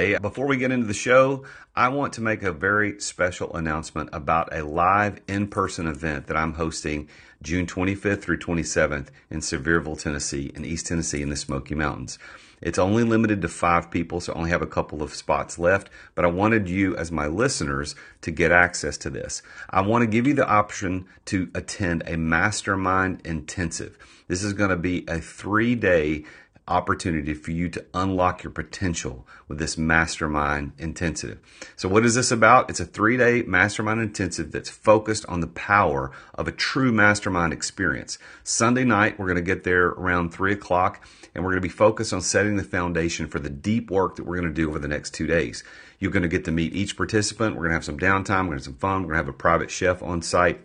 Hey, before we get into the show, I want to make a very special announcement about a live in person event that I'm hosting June 25th through 27th in Sevierville, Tennessee, in East Tennessee in the Smoky Mountains. It's only limited to five people, so I only have a couple of spots left, but I wanted you as my listeners to get access to this. I want to give you the option to attend a mastermind intensive. This is going to be a three day opportunity for you to unlock your potential with this mastermind intensive. So what is this about? It's a three day mastermind intensive that's focused on the power of a true mastermind experience. Sunday night, we're going to get there around three o'clock and we're going to be focused on setting the foundation for the deep work that we're going to do over the next two days. You're going to get to meet each participant. We're going to have some downtime. We're going to have some fun. We're going to have a private chef on site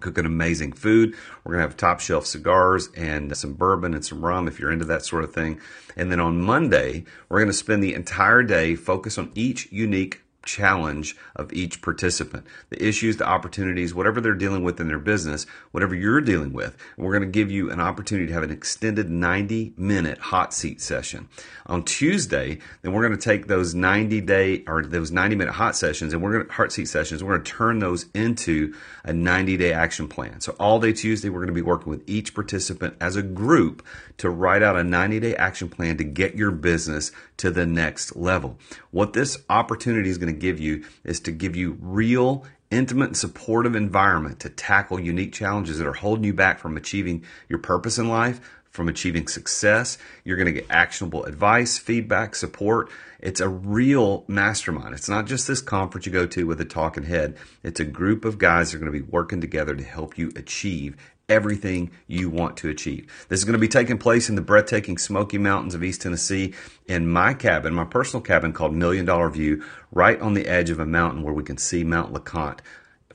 cooking amazing food. We're going to have top shelf cigars and some bourbon and some rum if you're into that sort of thing. And then on Monday, we're going to spend the entire day focus on each unique challenge of each participant, the issues, the opportunities, whatever they're dealing with in their business, whatever you're dealing with. We're going to give you an opportunity to have an extended 90 minute hot seat session. On Tuesday, then we're going to take those 90 day or those 90 minute hot sessions and we're going to hot seat sessions. We're going to turn those into a 90 day action plan. So all day Tuesday, we're going to be working with each participant as a group to write out a 90 day action plan to get your business to the next level. What this opportunity is going to give you is to give you real intimate and supportive environment to tackle unique challenges that are holding you back from achieving your purpose in life, from achieving success. You're going to get actionable advice, feedback, support. It's a real mastermind. It's not just this conference you go to with a talking head. It's a group of guys that are going to be working together to help you achieve everything you want to achieve. This is going to be taking place in the breathtaking Smoky Mountains of East Tennessee in my cabin, my personal cabin called Million Dollar View, right on the edge of a mountain where we can see Mount LeConte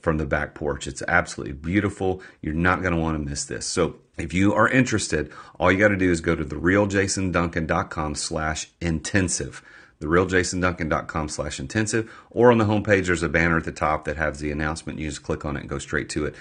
from the back porch. It's absolutely beautiful. You're not going to want to miss this. So if you are interested, all you got to do is go to therealjasonduncan.com slash intensive therealjasonduncan.com slash intensive or on the homepage there's a banner at the top that has the announcement you just click on it and go straight to it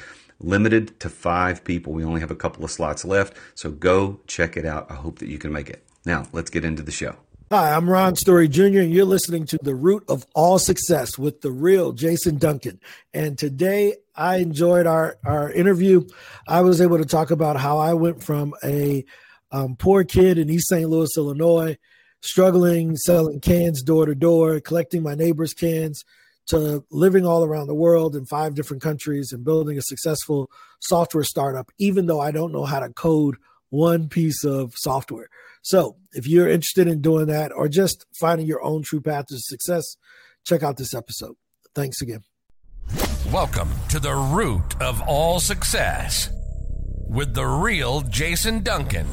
limited to five people. We only have a couple of slots left, so go check it out. I hope that you can make it. Now, let's get into the show. Hi, I'm Ron Story Jr., and you're listening to The Root of All Success with the real Jason Duncan. And today I enjoyed our, our interview. I was able to talk about how I went from a um, poor kid in East St. Louis, Illinois, struggling, selling cans door to door, collecting my neighbors' cans, to living all around the world in five different countries and building a successful software startup, even though I don't know how to code one piece of software. So, if you're interested in doing that or just finding your own true path to success, check out this episode. Thanks again. Welcome to the root of all success with the real Jason Duncan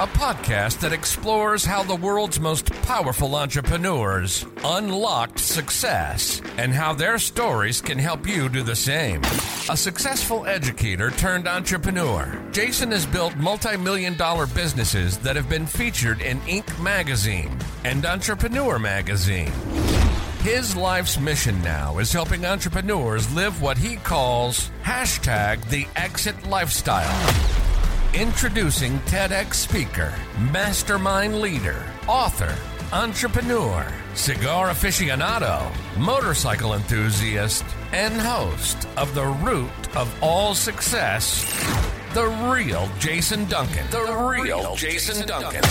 a podcast that explores how the world's most powerful entrepreneurs unlocked success and how their stories can help you do the same. A successful educator turned entrepreneur, Jason has built multi million dollar businesses that have been featured in Inc. magazine and Entrepreneur magazine. His life's mission now is helping entrepreneurs live what he calls hashtag the exit lifestyle. Introducing TEDx speaker, mastermind leader, author, entrepreneur, cigar aficionado, motorcycle enthusiast, and host of The Root of All Success, the real Jason Duncan. The, the real, Jason Duncan.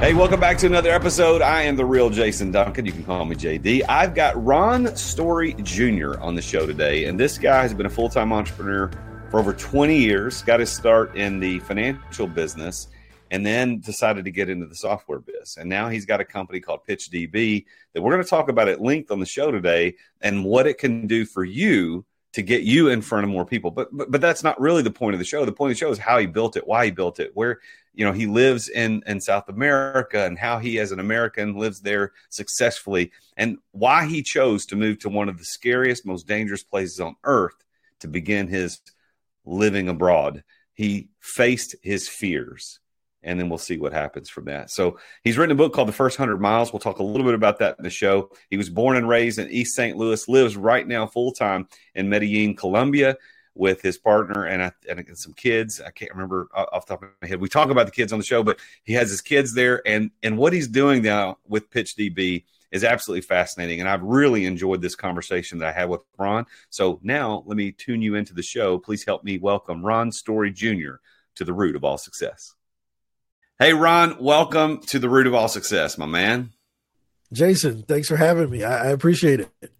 Hey, welcome back to another episode. I am the real Jason Duncan. You can call me JD. I've got Ron Story Jr. on the show today, and this guy has been a full time entrepreneur for over 20 years, got his start in the financial business, and then decided to get into the software biz. And now he's got a company called PitchDB that we're going to talk about at length on the show today and what it can do for you to get you in front of more people. But, but but that's not really the point of the show. The point of the show is how he built it, why he built it, where you know he lives in in South America and how he as an American lives there successfully and why he chose to move to one of the scariest, most dangerous places on earth to begin his living abroad. He faced his fears, and then we'll see what happens from that. So he's written a book called The First Hundred Miles. We'll talk a little bit about that in the show. He was born and raised in East St. Louis, lives right now full time in Medellin, Colombia. with his partner and, and some kids. I can't remember off the top of my head. We talk about the kids on the show, but he has his kids there, and and what he's doing now with PitchDB is absolutely fascinating. And I've really enjoyed this conversation that I had with Ron. So now let me tune you into the show. Please help me welcome Ron Story Jr. to the root of all success. Hey, Ron, welcome to the root of all success, my man. Jason, thanks for having me. I, I appreciate it.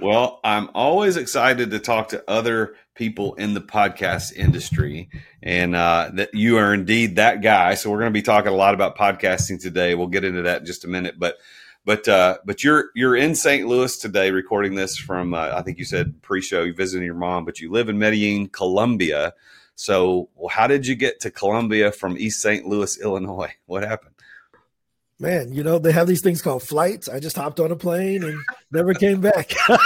Well, I'm always excited to talk to other people in the podcast industry, and uh, that you are indeed that guy. So we're going to be talking a lot about podcasting today. We'll get into that in just a minute, but but uh, but you're you're in St. Louis today, recording this from uh, I think you said pre-show. You visiting your mom, but you live in Medellin, Colombia. So, well, how did you get to Colombia from East St. Louis, Illinois? What happened? Man, you know they have these things called flights. I just hopped on a plane and never came back.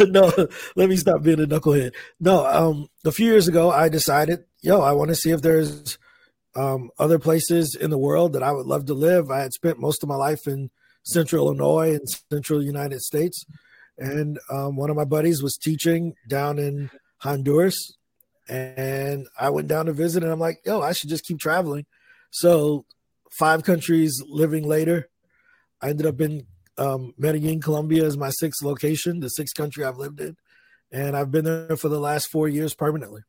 no, let me stop being a knucklehead. No, um, a few years ago, I decided, yo, I want to see if there's um, other places in the world that I would love to live. I had spent most of my life in central Illinois and central United States. And um, one of my buddies was teaching down in Honduras. And I went down to visit, and I'm like, yo, I should just keep traveling. So, five countries living later, I ended up in um, Medellin, Colombia, as my sixth location, the sixth country I've lived in. And I've been there for the last four years permanently.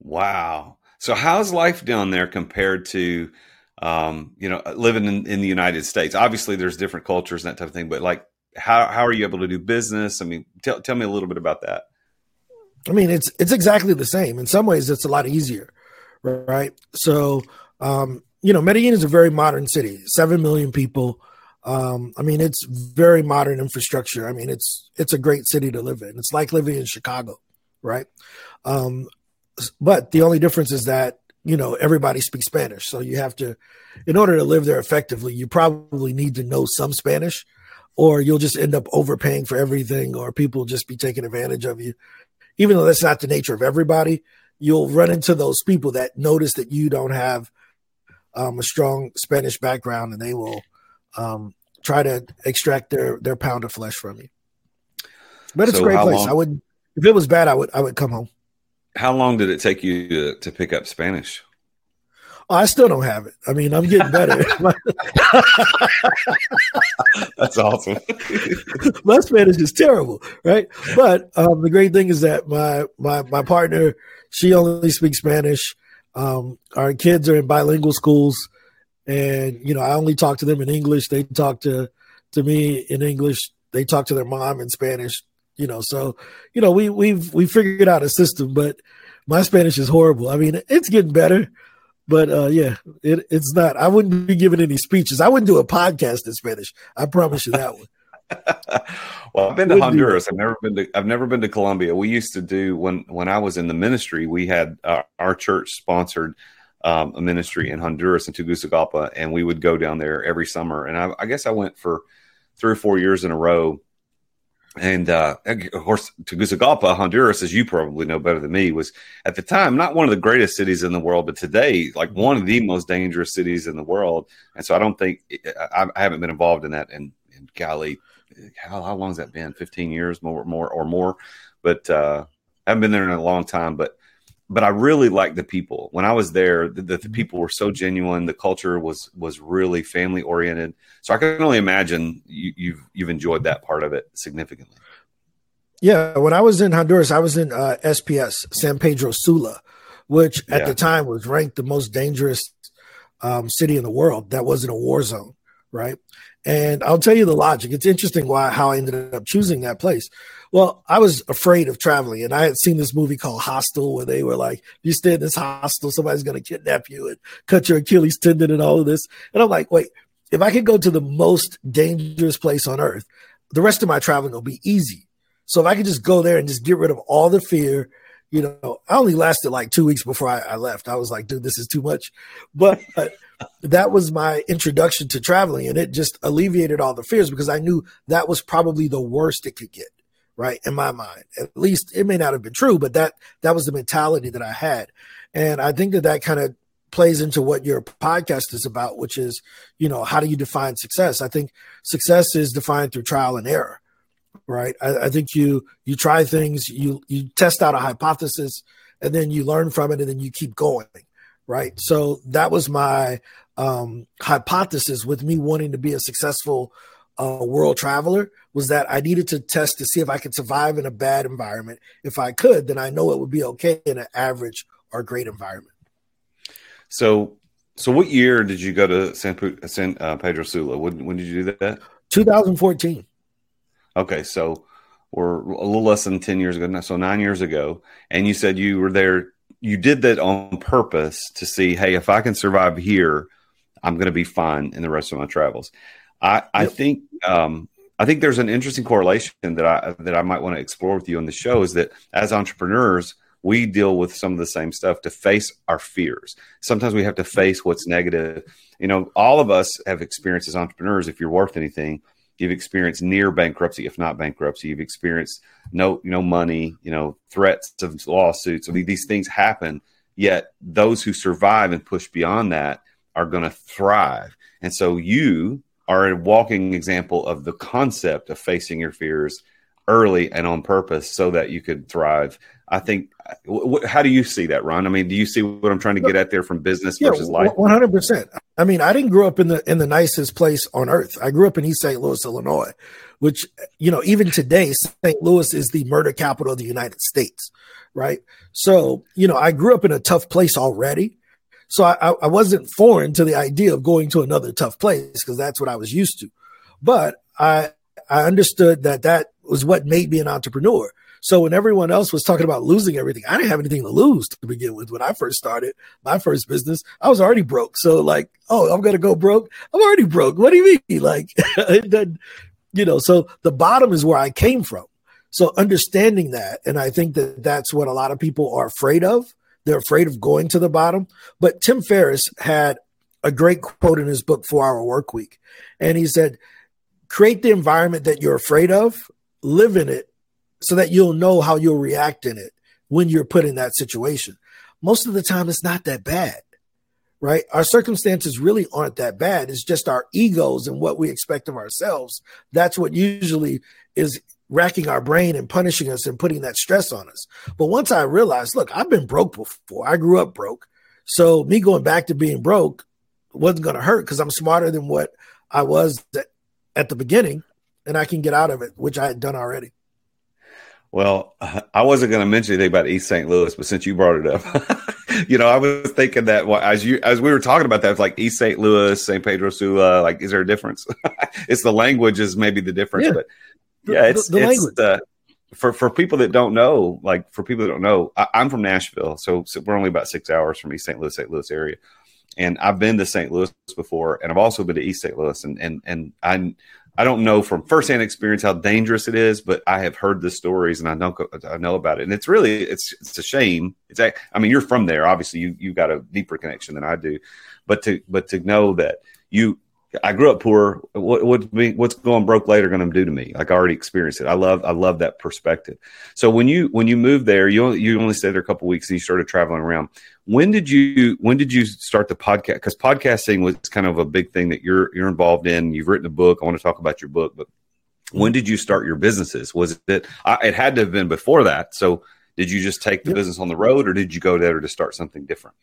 Wow. So how's life down there compared to, um, you know, living in, in the United States? Obviously, there's different cultures and that type of thing, but like, how how are you able to do business? I mean, tell tell me a little bit about that. I mean, it's it's exactly the same. In some ways, it's a lot easier, right? So, um, you know, Medellin is a very modern city, seven million people. Um, I mean, it's very modern infrastructure. I mean, it's it's a great city to live in. It's like living in Chicago, right? Um, but the only difference is that you know everybody speaks Spanish, so you have to, in order to live there effectively, you probably need to know some Spanish, or you'll just end up overpaying for everything, or people just be taking advantage of you. Even though that's not the nature of everybody, you'll run into those people that notice that you don't have um, a strong Spanish background, and they will um, try to extract their their pound of flesh from you. But it's so a great place. Long- I would, if it was bad, I would I would come home. How long did it take you to, to pick up Spanish? I still don't have it. I mean, I'm getting better. That's awesome. my Spanish is terrible, right? But um, the great thing is that my my my partner, she only speaks Spanish. Um, our kids are in bilingual schools, and you know, I only talk to them in English. They talk to to me in English. They talk to their mom in Spanish you know, so you know, we we've we figured out a system, but my Spanish is horrible. I mean, it's getting better, but uh yeah, it, it's not. I wouldn't be giving any speeches. I wouldn't do a podcast in Spanish. I promise you that one. well, I've been to Honduras. I've never been to. I've never been to Colombia. We used to do when when I was in the ministry. We had uh, our church sponsored um, a ministry in Honduras in Tegucigalpa, and we would go down there every summer. And I, I guess I went for three or four years in a row and uh, of course, Tegucigalpa, Honduras, as you probably know better than me, was at the time not one of the greatest cities in the world, but today, like one of the most dangerous cities in the world. And so I don't think I, I haven't been involved in that. And, and golly, how, how long has that been? 15 years more, more or more. But uh, I haven't been there in a long time. But but I really liked the people. When I was there, the, the, the, people were so genuine. The culture was was really family oriented. So I can only imagine you, you've you've enjoyed that part of it significantly. Yeah, when I was in Honduras, I was in uh, SPS San Pedro Sula, which at yeah. the time was ranked the most dangerous um, city in the world. That wasn't a war zone, right? And I'll tell you the logic. It's interesting why how I ended up choosing that place. Well, I was afraid of traveling, and I had seen this movie called Hostel, where they were like, "You stay in this hostel, somebody's going to kidnap you and cut your Achilles tendon and all of this." And I'm like, "Wait, if I could go to the most dangerous place on earth, the rest of my traveling will be easy. So if I could just go there and just get rid of all the fear." You know, I only lasted like two weeks before I, I left. I was like, dude, this is too much. But that was my introduction to traveling, and it just alleviated all the fears because I knew that was probably the worst it could get right in my mind at least it may not have been true but that that was the mentality that i had and i think that that kind of plays into what your podcast is about which is you know how do you define success i think success is defined through trial and error right? I, I think you you try things, you you test out a hypothesis, and then you learn from it, and then you keep going, right? So that was my um, hypothesis with me wanting to be a successful uh, world traveler was that I needed to test to see if I could survive in a bad environment. If I could, then I know it would be okay in an average or great environment. So, so what year did you go to San, San uh, Pedro Sula? When, when did you do that? 2014. Okay, so we're a little less than 10 years ago. So nine years ago, and you said you were there. You did that on purpose to see, hey, if I can survive here, I'm going to be fine in the rest of my travels. I, I yep. think um, I think there's an interesting correlation that I that I might want to explore with you on the show is that as entrepreneurs, we deal with some of the same stuff to face our fears. Sometimes we have to face what's negative. You know, all of us have experienced as entrepreneurs. If you're worth anything, you've experienced near bankruptcy, if not bankruptcy. You've experienced no no money. You know, threats of lawsuits. I mean, these things happen. Yet those who survive and push beyond that are going to thrive. And so you are a walking example of the concept of facing your fears early and on purpose so that you could thrive. I think. how do you see that, Ron? I mean, do you see what I'm trying to get at there from business yeah, versus life? 100. percent I mean, I didn't grow up in the in the nicest place on earth. I grew up in East St. Louis, Illinois, which you know, even today, St. Louis is the murder capital of the United States, right? So, you know, I grew up in a tough place already. So I, I wasn't foreign to the idea of going to another tough place because that's what I was used to. But I I understood that that was what made me an entrepreneur. So when everyone else was talking about losing everything, I didn't have anything to lose to begin with. When I first started my first business, I was already broke. So like, oh, I'm gonna go broke. I'm already broke. What do you mean? Like, you know. So the bottom is where I came from. So understanding that, and I think that that's what a lot of people are afraid of they're afraid of going to the bottom. But Tim Ferriss had a great quote in his book, Four Hour Work Week. And he said, create the environment that you're afraid of, live in it so that you'll know how you'll react in it when you're put in that situation. Most of the time, it's not that bad, right? Our circumstances really aren't that bad. It's just our egos and what we expect of ourselves. That's what usually is racking our brain and punishing us and putting that stress on us. But once I realized, look, I've been broke before. I grew up broke. So me going back to being broke wasn't going to hurt because I'm smarter than what I was at the beginning and I can get out of it, which I had done already. Well, I wasn't going to mention anything about East St. Louis, but since you brought it up, you know, I was thinking that well, as you as we were talking about that, it's like East St. Louis, St. Pedro Sula. Like, is there a difference? it's the language is maybe the difference, yeah. but yeah, it's the, the it's uh, for for people that don't know, like for people that don't know, I, am from Nashville, so, so, we're only about six hours from East St. Louis, St. Louis area, and I've been to St. Louis before, and I've also been to East St. Louis, and and and I I don't know from firsthand experience how dangerous it is, but I have heard the stories and I know I know about it, and it's really it's it's a shame. It's I mean you're from there, obviously you you got a deeper connection than I do, but to but to know that you I grew up poor. What, what what's going broke later going to do to me? Like I already experienced it. I love I love that perspective. So when you when you moved there, you you only stayed there a couple weeks and you started traveling around. When did you when did you start the podcast? Because podcasting was kind of a big thing that you're you're involved in. You've written a book. I want to talk about your book, but when did you start your businesses? Was it I, it had to have been before that? So did you just take the yep. business on the road, or did you go there to start something different?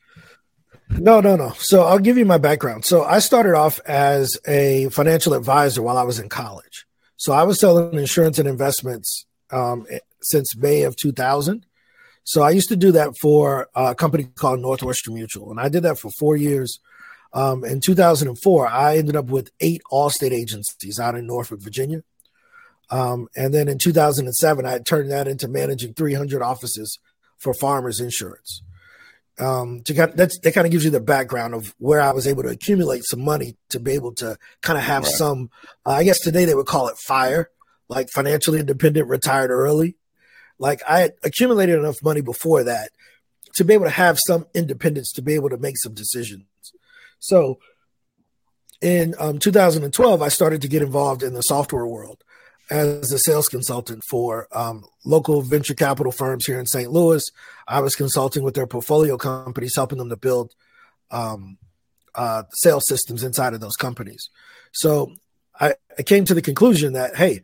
No, no, no. So I'll give you my background. So I started off as a financial advisor while I was in college. So I was selling insurance and investments um, since May of 2000. So I used to do that for a company called Northwestern Mutual, and I did that for four years. Um, in 2004, I ended up with eight Allstate agencies out in Norfolk, Virginia. Um, and then in 2007, I turned that into managing 300 offices for Farmers Insurance um, to kind of, that's that kind of gives you the background of where I was able to accumulate some money to be able to kind of have right. some. Uh, I guess today they would call it fire, like financially independent, retired early. Like I had accumulated enough money before that to be able to have some independence to be able to make some decisions. So in um, 2012, I started to get involved in the software world as a sales consultant for um, local venture capital firms here in St. Louis. I was consulting with their portfolio companies, helping them to build um, uh, sales systems inside of those companies. So I, I came to the conclusion that, hey,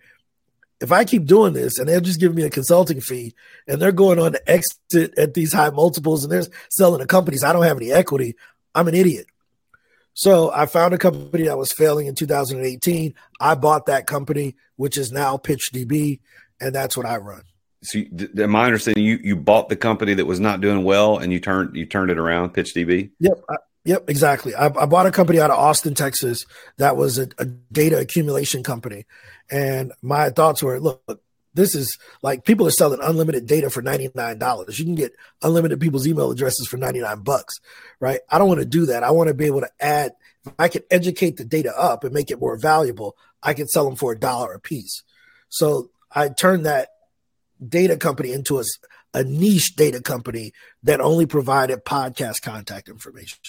if I keep doing this and they're just giving me a consulting fee and they're going on to exit at these high multiples and they're selling to companies I don't have any equity, I'm an idiot. So I found a company that was failing in 2018. I bought that company, which is now PitchDB, and that's what I run. So, am I understanding you you bought the company that was not doing well and you turned you turned it around, PitchDB? Yep, I, yep, exactly. I, I, bought a company out of Austin, Texas, that was a, a data accumulation company, and my thoughts were, look, this is like people are selling unlimited data for $99. You can get unlimited people's email addresses for 99 bucks, right? I don't want to do that. I want to be able to add, I can educate the data up and make it more valuable. I can sell them for a dollar a piece. So I turned that data company into a, a niche data company that only provided podcast contact information.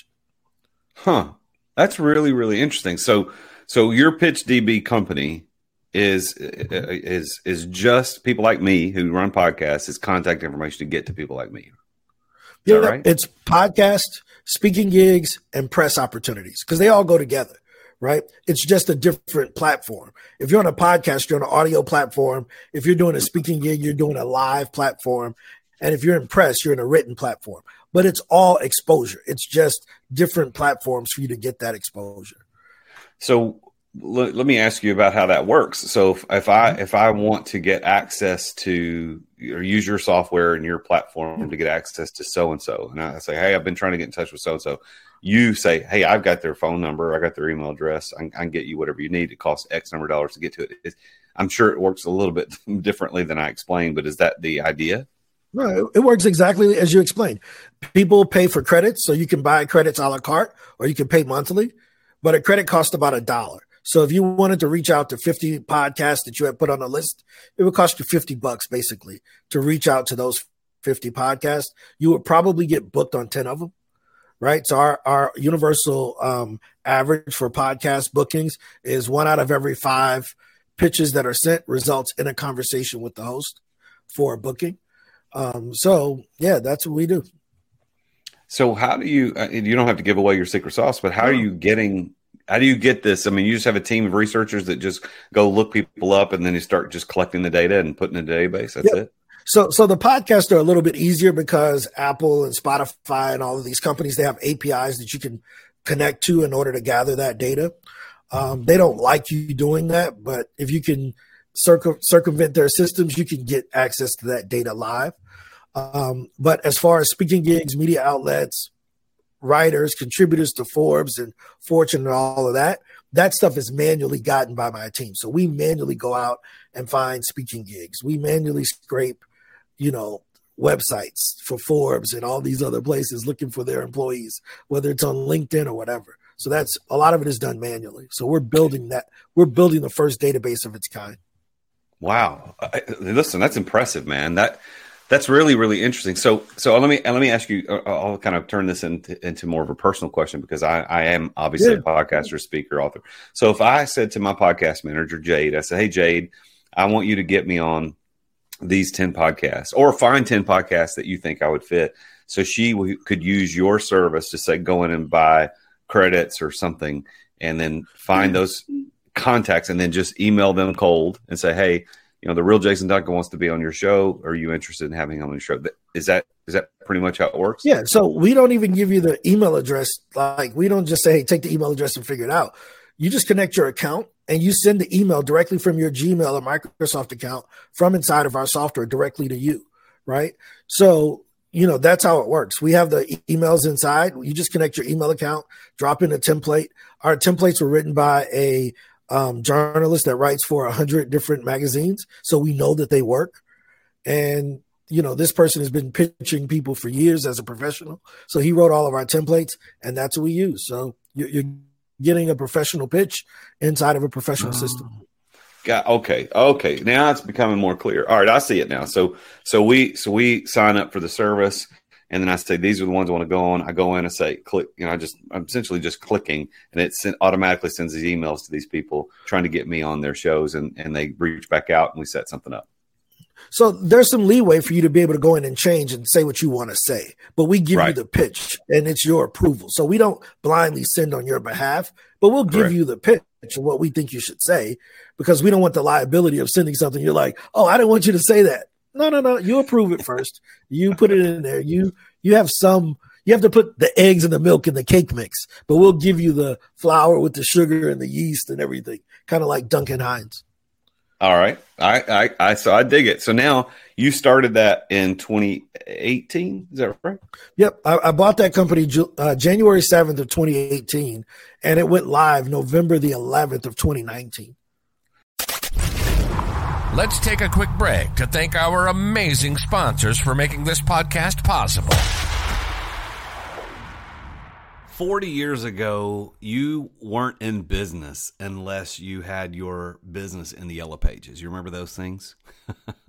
Huh. That's really, really interesting. So, so your PitchDB company is is is just people like me who run podcasts is contact information to get to people like me. Is yeah, right? it's podcast, speaking gigs, and press opportunities because they all go together, right? It's just a different platform. If you're on a podcast, you're on an audio platform. If you're doing a speaking gig, you're doing a live platform. And if you're in press, you're in a written platform. But it's all exposure. It's just different platforms for you to get that exposure. So let, let me ask you about how that works. So if, if, I mm-hmm. if I want to get access to or use your software and your platform mm-hmm. to get access to so and so, and I say, hey, I've been trying to get in touch with so and so, you say, hey, I've got their phone number, I got their email address, I, I, can get you whatever you need. It costs X number of dollars to get to it. It's, I'm sure it works a little bit differently than I explained, but is that the idea? No, it works exactly as you explained. People pay for credits, so you can buy credits a la carte, or you can pay monthly. But a credit costs about a dollar. So if you wanted to reach out to 50 podcasts that you had put on a list, it would cost you 50 bucks basically to reach out to those 50 podcasts. You would probably get booked on 10 of them, right? So our, our universal um, average for podcast bookings is one out of every five pitches that are sent results in a conversation with the host for a booking. Um, so yeah, that's what we do. So how do you? Uh, you don't have to give away your secret sauce, but how are you getting how do you get this? I mean, you just have a team of researchers that just go look people up and then you start just collecting the data and putting in a database. That's yep. it. So, so the podcasts are a little bit easier because Apple and Spotify and all of these companies they have APIs that you can connect to in order to gather that data. Um, they don't like you doing that, but if you can circum- circumvent their systems, you can get access to that data live. Um, but as far as speaking gigs, media outlets, writers, contributors to Forbes and Fortune and all of that. That stuff is manually gotten by my team. So we manually go out and find speaking gigs. We manually scrape, you know, websites for Forbes and all these other places looking for their employees, whether it's on LinkedIn or whatever. So that's a lot of it is done manually. So we're building that. We're building the first database of its kind. Wow. I, listen, that's impressive, man. That that's really really interesting. So so let me let me ask you. Uh, I'll kind of turn this into into more of a personal question because I I am obviously yeah. a podcaster, speaker, author. So if I said to my podcast manager Jade, I said, "Hey Jade, I want you to get me on these ten podcasts, or find ten podcasts that you think I would fit." So she w- could use your service to say go in and buy credits or something, and then find mm-hmm. those contacts, and then just email them cold and say, "Hey." You know, the real Jason Duncan wants to be on your show. Are you interested in having him on your show? Is that is that pretty much how it works? Yeah. So we don't even give you the email address. Like we don't just say, hey, take the email address and figure it out. You just connect your account and you send the email directly from your Gmail or Microsoft account from inside of our software directly to you. Right. So you know that's how it works we have the emails inside you just connect your email account drop in a template our templates were written by a um, journalist that writes for a hundred different magazines, so we know that they work. And you know, this person has been pitching people for years as a professional, so he wrote all of our templates, and that's what we use. So you're, you're getting a professional pitch inside of a professional oh. system. Got okay, okay. Now it's becoming more clear. All right, I see it now. So, so we, so we sign up for the service and then I say these are the ones I want to go on. I go in and say click. You know, I just I'm essentially just clicking, and it sent, automatically sends these emails to these people trying to get me on their shows, and and they reach back out and we set something up. So there's some leeway for you to be able to go in and change and say what you want to say, but we give right. you the pitch and it's your approval. So we don't blindly send on your behalf, but we'll give Correct. you the pitch of what we think you should say because we don't want the liability of sending something. You're like, oh, I didn't want you to say that. No, no, no. You approve it first. you put it in there. You you have some. You have to put the eggs and the milk in the cake mix, but we'll give you the flour with the sugar and the yeast and everything, kind of like Duncan Hines. All right. I, I, I, so I dig it. So now you started that in 2018. Is that right? Yep. I, I bought that company uh, January 7th of 2018, and it went live November the 11th of 2019. Let's take a quick break to thank our amazing sponsors for making this podcast possible. 40 years ago, you weren't in business unless you had your business in the yellow pages. You remember those things?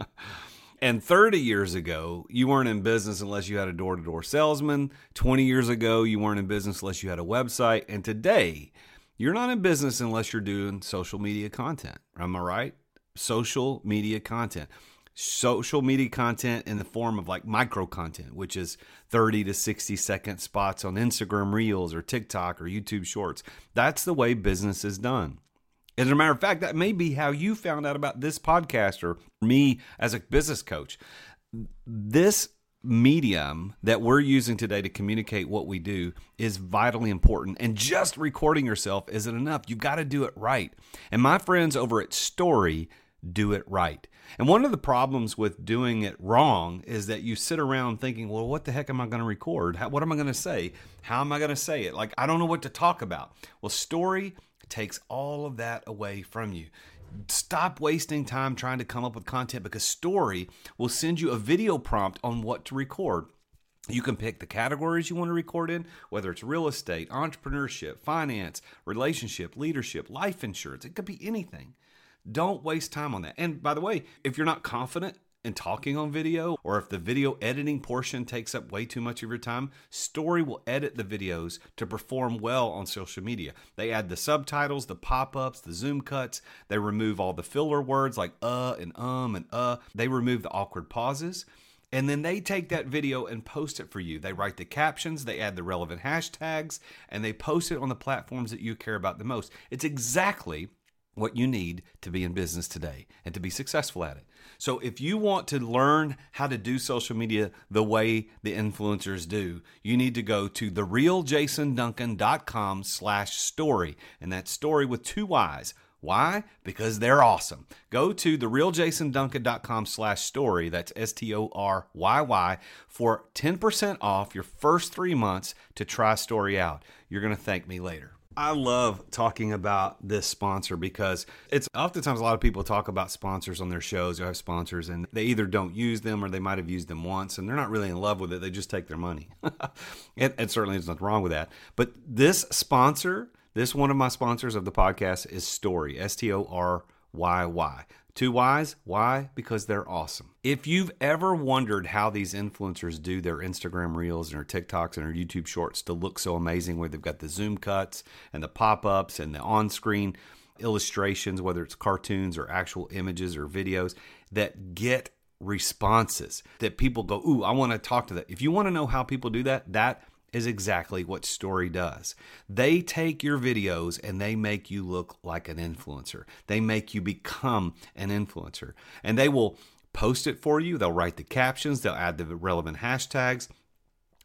and 30 years ago, you weren't in business unless you had a door to door salesman. 20 years ago, you weren't in business unless you had a website. And today, you're not in business unless you're doing social media content. Am I right? Social media content social media content in the form of like micro content, which is 30 to 60 second spots on Instagram Reels or TikTok or YouTube Shorts. That's the way business is done. As a matter of fact, that may be how you found out about this podcast or me as a business coach. This medium that we're using today to communicate what we do is vitally important. And just recording yourself isn't enough. You've got to do it right. And my friends over at Storyy do it right. And one of the problems with doing it wrong is that you sit around thinking, well, what the heck am I going to record? How, what am I going to say? How am I going to say it? Like, I don't know what to talk about. Well, storyy takes all of that away from you. Stop wasting time trying to come up with content because storyy will send you a video prompt on what to record. You can pick the categories you want to record in, whether it's real estate, entrepreneurship, finance, relationship, leadership, life insurance. It could be anything. Don't waste time on that. And by the way, if you're not confident in talking on video, or if the video editing portion takes up way too much of your time, Storyy will edit the videos to perform well on social media. They add the subtitles, the pop ups, the zoom cuts. They remove all the filler words like uh and um and uh. They remove the awkward pauses. And then they take that video and post it for you. They write the captions, they add the relevant hashtags, and they post it on the platforms that you care about the most. It's exactly what you need to be in business today and to be successful at it. So if you want to learn how to do social media the way the influencers do, you need to go to therealjasonduncan.com slash storyy. And that story with two Y's. Why? Because they're awesome. Go to therealjasonduncan.com slash storyy. That's S-T-O-R-Y-Y for 10% off your first three months to try storyy out. You're going to thank me later. I love talking about this sponsor because it's oftentimes a lot of people talk about sponsors on their shows or have sponsors and they either don't use them or they might have used them once and they're not really in love with it. They just take their money. and, and certainly there's nothing wrong with that. But this sponsor, this one of my sponsors of the podcast is Storyy, S T O R Y Y. Two Y's. Why? Because they're awesome. If you've ever wondered how these influencers do their Instagram reels and their TikToks and their YouTube shorts to look so amazing, where they've got the zoom cuts and the pop ups and the on screen illustrations, whether it's cartoons or actual images or videos that get responses that people go, Ooh, I want to talk to that. If you want to know how people do that, that is exactly what Storyy does. They take your videos and they make you look like an influencer. They make you become an influencer. And they will post it for you. They'll write the captions, they'll add the relevant hashtags.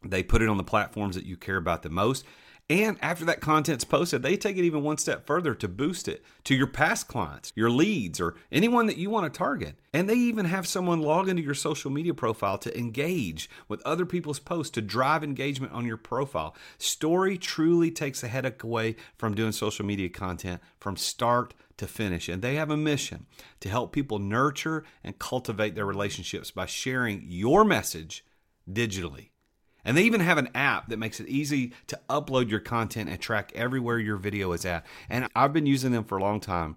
They put it on the platforms that you care about the most. And after that content's posted, they take it even one step further to boost it to your past clients, your leads, or anyone that you want to target. And they even have someone log into your social media profile to engage with other people's posts to drive engagement on your profile. Storyy truly takes the headache away from doing social media content from start to finish. And they have a mission to help people nurture and cultivate their relationships by sharing your message digitally. And they even have an app that makes it easy to upload your content and track everywhere your video is at. And I've been using them for a long time.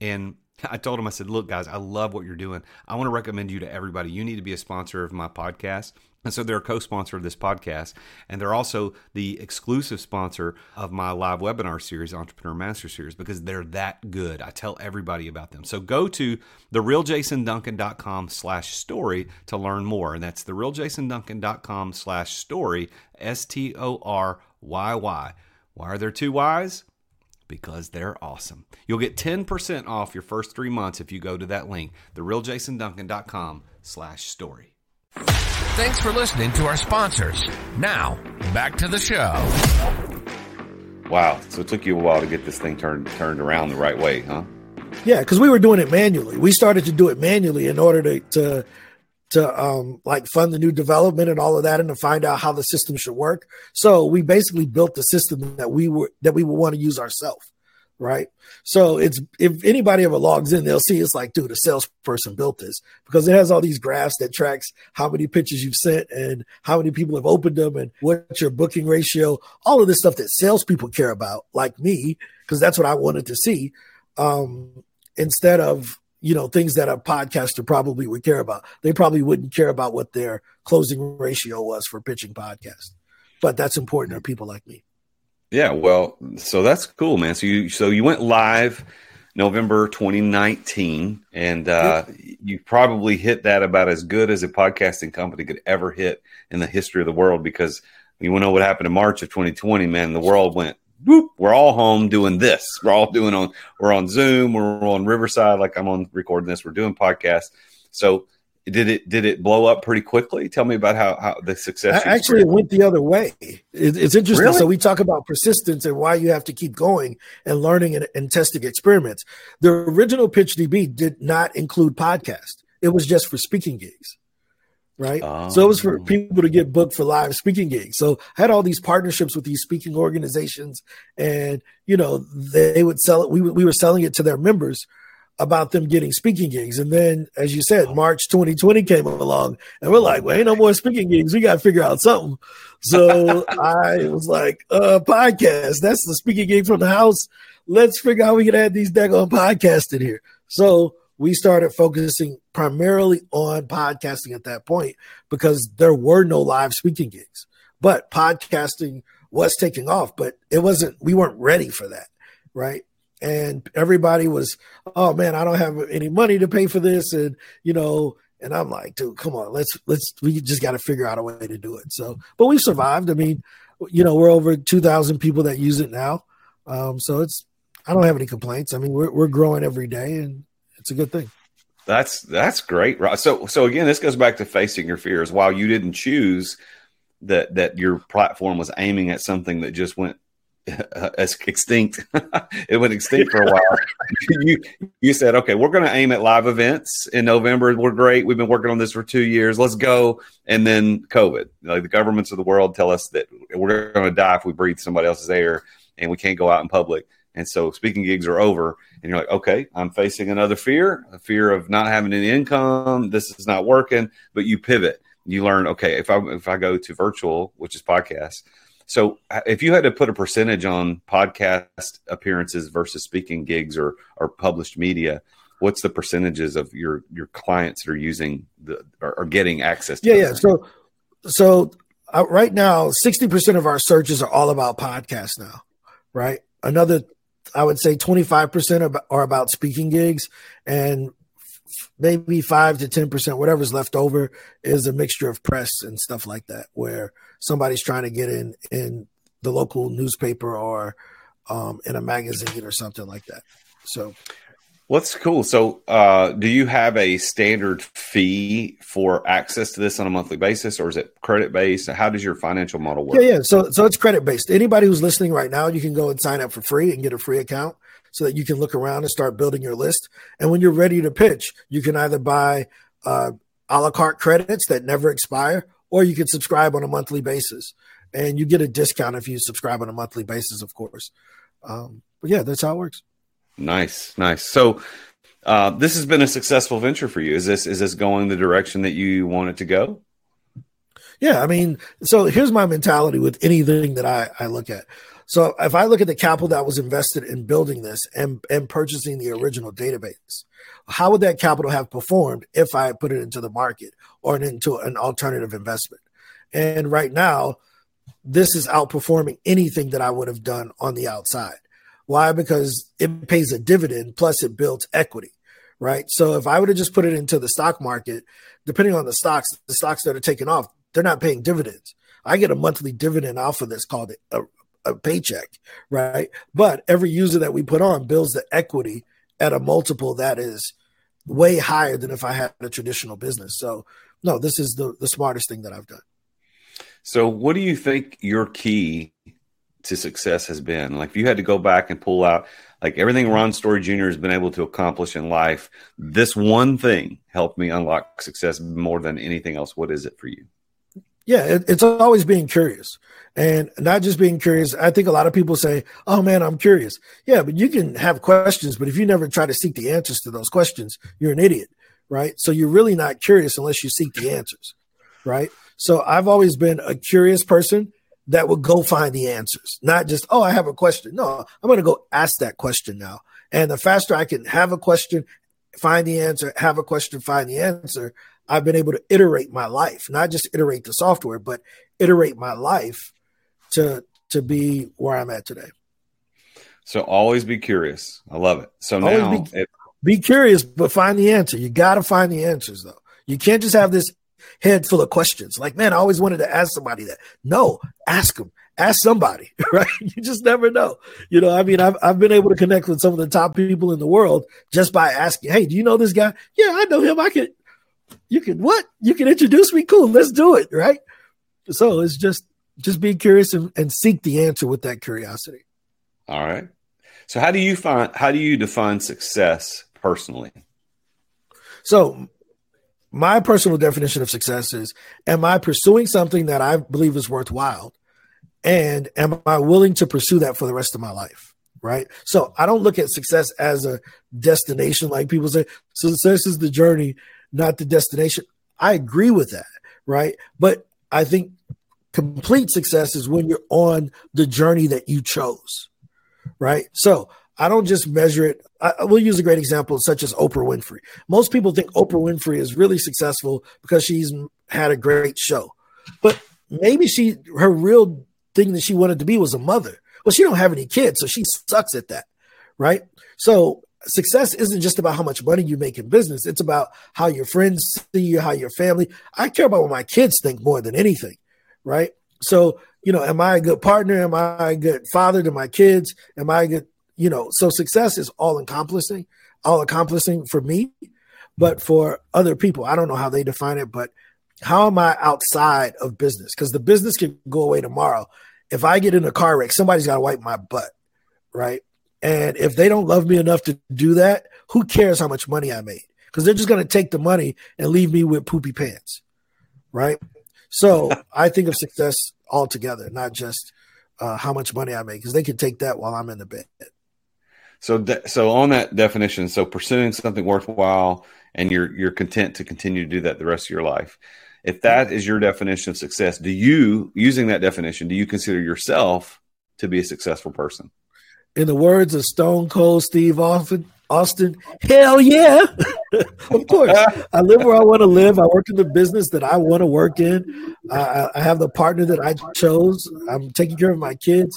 And I told them, I said, look, guys, I love what you're doing. I want to recommend you to everybody. You need to be a sponsor of my podcast. And so they're a co sponsor of this podcast. And they're also the exclusive sponsor of my live webinar series, Entrepreneur Master Series, because they're that good. I tell everybody about them. So go to therealjasonduncan.com slash storyy to learn more. And that's therealjasonduncan.com slash storyy, S T O R Y Y. Why are there two Y's? Because they're awesome. You'll get 10% off your first three months if you go to that link, therealjasonduncan.com slash storyy. Thanks for listening to our sponsors. Now, back to the show. Wow. So it took you a while to get this thing turned turned around the right way, huh? Yeah, because we were doing it manually. We started to do it manually in order to to to um like fund the new development and all of that and to find out how the system should work. So we basically built the system that we were that we would want to use ourselves right? So it's if anybody ever logs in, they'll see it's like, dude, a salesperson built this because it has all these graphs that tracks how many pitches you've sent and how many people have opened them and what's your booking ratio, all of this stuff that salespeople care about, like me, because that's what I wanted to see. Um, instead of you know things that a podcaster probably would care about, they probably wouldn't care about what their closing ratio was for pitching podcast. But that's important to people like me. Yeah, well, so that's cool, man. So you so you went live November 2019, and uh, yep. you probably hit that about as good as a podcasting company could ever hit in the history of the world. Because you know what happened in March of 2020, man, the world went. Whoop, we're all home doing this. We're all doing on. We're on Zoom. We're on Riverside, like I'm on recording this. We're doing podcasts. So did it did it blow up pretty quickly? Tell me about how, how the success. Actually, it went the other way. It, it's interesting. Really? So we talk about persistence and why you have to keep going and learning and, and testing experiments. The original PitchDB did not include podcast. It was just for speaking gigs, right? So it was for oh. people to get booked for live speaking gigs. So I had all these partnerships with these speaking organizations, and you know they would sell it. We we were selling it to their members about them getting speaking gigs. And then, as you said, March 2020 came along, and we're like, well, ain't no more speaking gigs. We got to figure out something. So I was like, uh, podcast. That's the speaking gig from the house. Let's figure out how we can add these daggone podcasts in here. So we started focusing primarily on podcasting at that point because there were no live speaking gigs. But podcasting was taking off, but it wasn't, we weren't ready for that. Right and everybody was, oh man, I don't have any money to pay for this, and you know, and I'm like, dude, come on, let's let's we just got to figure out a way to do it. So, but we survived. I mean, you know, we're over two thousand people that use it now, um, so it's I don't have any complaints. I mean, we're we're growing every day, and it's a good thing. That's that's great, right? So so again, this goes back to facing your fears. While you didn't choose that that your platform was aiming at something that just went Uh, as extinct. it went extinct for a while. you you said, okay, we're going to aim at live events in November. We're great. We've been working on this for two years. Let's go. And then COVID. Like the governments of the world tell us that we're going to die if we breathe somebody else's air, and we can't go out in public. And so speaking gigs are over, and you're like, okay, I'm facing another fear, a fear of not having any income. This is not working. But you pivot. You learn, okay, if I if I go to virtual, which is podcasts so, uh, if you had to put a percentage on podcast appearances versus speaking gigs or or published media, what's the percentages of your your clients that are using the or, getting access? to Yeah, yeah. So, so uh, right now, sixty percent of our searches are all about podcasts now. Right. Another, I would say, twenty five percent are about speaking gigs, and maybe five to ten percent, whatever's left over, is a mixture of press and stuff like that, where somebody's trying to get in in the local newspaper or um, in a magazine or something like that. So, what's cool? So, uh, do you have a standard fee for access to this on a monthly basis, or is it credit based? How does your financial model work? Yeah, yeah. So, so it's credit based. Anybody who's listening right now, you can go and sign up for free and get a free account so that you can look around and start building your list. And when you're ready to pitch, you can either buy uh, a la carte credits that never expire, or you can subscribe on a monthly basis and you get a discount if you subscribe on a monthly basis, of course. Um, but yeah, that's how it works. Nice, nice. So uh, this has been a successful venture for you. Is this is this going the direction that you want it to go? Yeah, I mean, so here's my mentality with anything that I, I look at. So if I look at the capital that was invested in building this and, and purchasing the original database, how would that capital have performed if I put it into the market or into an alternative investment? And right now, this is outperforming anything that I would have done on the outside. Why? Because it pays a dividend plus it builds equity, right? So if I would have just put it into the stock market, depending on the stocks, the stocks that are taking off, they're not paying dividends. I get a monthly dividend off of this called a, a paycheck, right? But every user that we put on builds the equity at a multiple that is way higher than if I had a traditional business. So, no, this is the, the smartest thing that I've done. So, what do you think your key to success has been? Like, if you had to go back and pull out, like everything Ron Story Jr. has been able to accomplish in life, this one thing helped me unlock success more than anything else. What is it for you? Yeah, it, it's always being curious and not just being curious. I think a lot of people say, Oh man, I'm curious. Yeah, but you can have questions, but if you never try to seek the answers to those questions, you're an idiot, right? So you're really not curious unless you seek the answers, right? So I've always been a curious person that would go find the answers, not just, Oh, I have a question. No, I'm going to go ask that question now. And the faster I can have a question, find the answer, have a question, find the answer, I've been able to iterate my life, not just iterate the software, but iterate my life to to be where I'm at today. So always be curious. I love it. So always now be, it, be curious, but find the answer. You got to find the answers though. You can't just have this head full of questions. Like, man, I always wanted to ask somebody that. No, ask them. Ask somebody, right? You just never know. You know, I mean, I've I've been able to connect with some of the top people in the world just by asking, "Hey, do you know this guy?" Yeah, I know him. I could you can what? You can introduce me? Cool, let's do it, right? So it's just just be curious and, and seek the answer with that curiosity. All right. So how do you find how do you define success personally? So my personal definition of success is am I pursuing something that I believe is worthwhile? And am I willing to pursue that for the rest of my life? Right. So I don't look at success as a destination like people say. Success is the journey, not the destination. I agree with that. Right. But I think complete success is when you're on the journey that you chose. Right. So I don't just measure it. I will use a great example, such as Oprah Winfrey. Most people think Oprah Winfrey is really successful because she's had a great show, but maybe she her real thing that she wanted to be was a mother. Well, she don't have any kids, so she sucks at that, right? So success isn't just about how much money you make in business. It's about how your friends see you, how your family. I care about what my kids think more than anything, right? So, you know, am I a good partner? Am I a good father to my kids? Am I a good, you know, so success is all encompassing, all accomplishing for me, but for other people, I don't know how they define it, but how am I outside of business? Because the business can go away tomorrow. If I get in a car wreck, somebody's got to wipe my butt, right? And if they don't love me enough to do that, who cares how much money I made? Because they're just going to take the money and leave me with poopy pants, right? So I think of success altogether, not just uh, how much money I make, because they can take that while I'm in the bed. So, de- so on that definition, so pursuing something worthwhile, and you're you're content to continue to do that the rest of your life. If that is your definition of success, do you, using that definition, do you consider yourself to be a successful person? In the words of Stone Cold Steve Austin, Austin, hell yeah. of course. I live where I want to live. I work in the business that I want to work in. I, I have the partner that I chose. I'm taking care of my kids.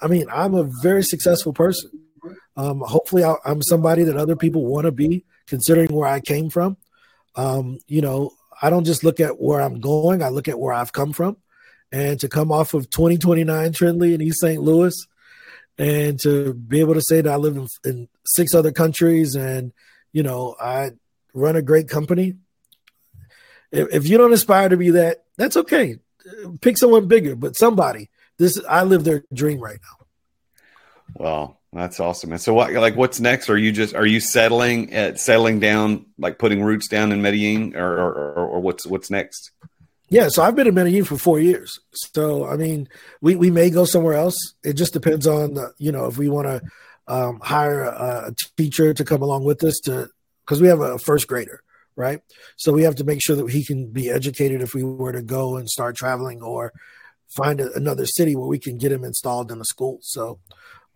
I mean, I'm a very successful person. Um, hopefully, I, am somebody that other people want to be, considering where I came from. Um, you know, I don't just look at where I'm going, I look at where I've come from. And to come off of 2029 Trindley in East St. Louis, and to be able to say that I live in, in six other countries and you know I run a great company. If, if you don't aspire to be that, that's okay. Pick someone bigger, but somebody. This I live their dream right now. Well, that's awesome. And so, what like what's next? Are you just are you settling at settling down, like putting roots down in Medellin, or or, or, or what's what's next? Yeah, so I've been in Medellin for four years. So I mean, we, we may go somewhere else. It just depends on the, you know if we want to um, hire a, a, teacher to come along with us to because we have a first grader, right? So we have to make sure that he can be educated if we were to go and start traveling or find a, another city where we can get him installed in a school. So,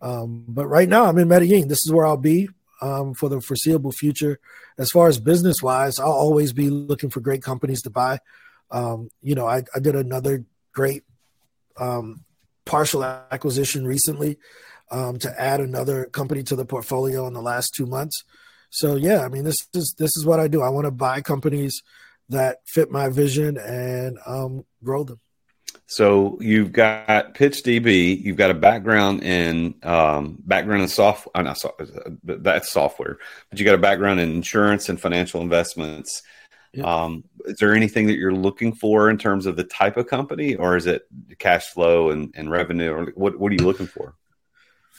um, but right now I'm in Medellin. This is where I'll be um, for the foreseeable future. As far as business wise, I'll always be looking for great companies to buy Um, you know, I, I did another great um, partial acquisition recently um, to add another company to the portfolio in the last two months. So yeah, I mean this is this is what I do. I want to buy companies that fit my vision and um, grow them. So you've got PitchDB, you've got a background in um, background in software. Uh, not so, that's software, but you got a background in insurance and financial investments. Um, is there anything that you're looking for in terms of the type of company, or is it cash flow and, and revenue, or what? What are you looking for?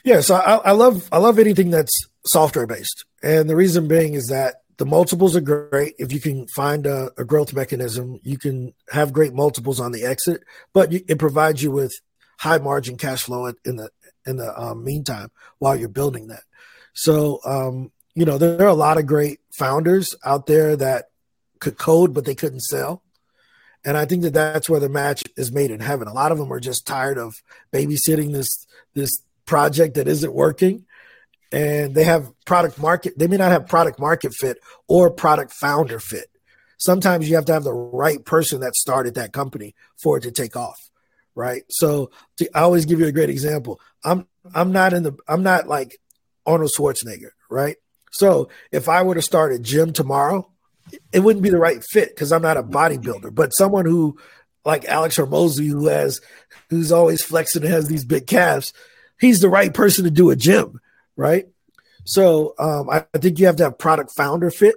Yeah, so I, I love I love anything that's software based, and the reason being is that the multiples are great if you can find a, a growth mechanism. You can have great multiples on the exit, but it provides you with high margin cash flow in the in the um, meantime while you're building that. So um, you know there are a lot of great founders out there that could code, but they couldn't sell. And I think that that's where the match is made in heaven. A lot of them are just tired of babysitting this this project that isn't working, and they have product market. They may not have product market fit or product founder fit. Sometimes you have to have the right person that started that company for it to take off, right? So to, I always give you a great example. I'm I'm not in the I'm not like Arnold Schwarzenegger, right? So if I were to start a gym tomorrow, it wouldn't be the right fit because I'm not a bodybuilder, but someone who like Alex Hormozi, who has who's always flexing and has these big calves, he's the right person to do a gym, right? So um, I, I, think you have to have product founder fit,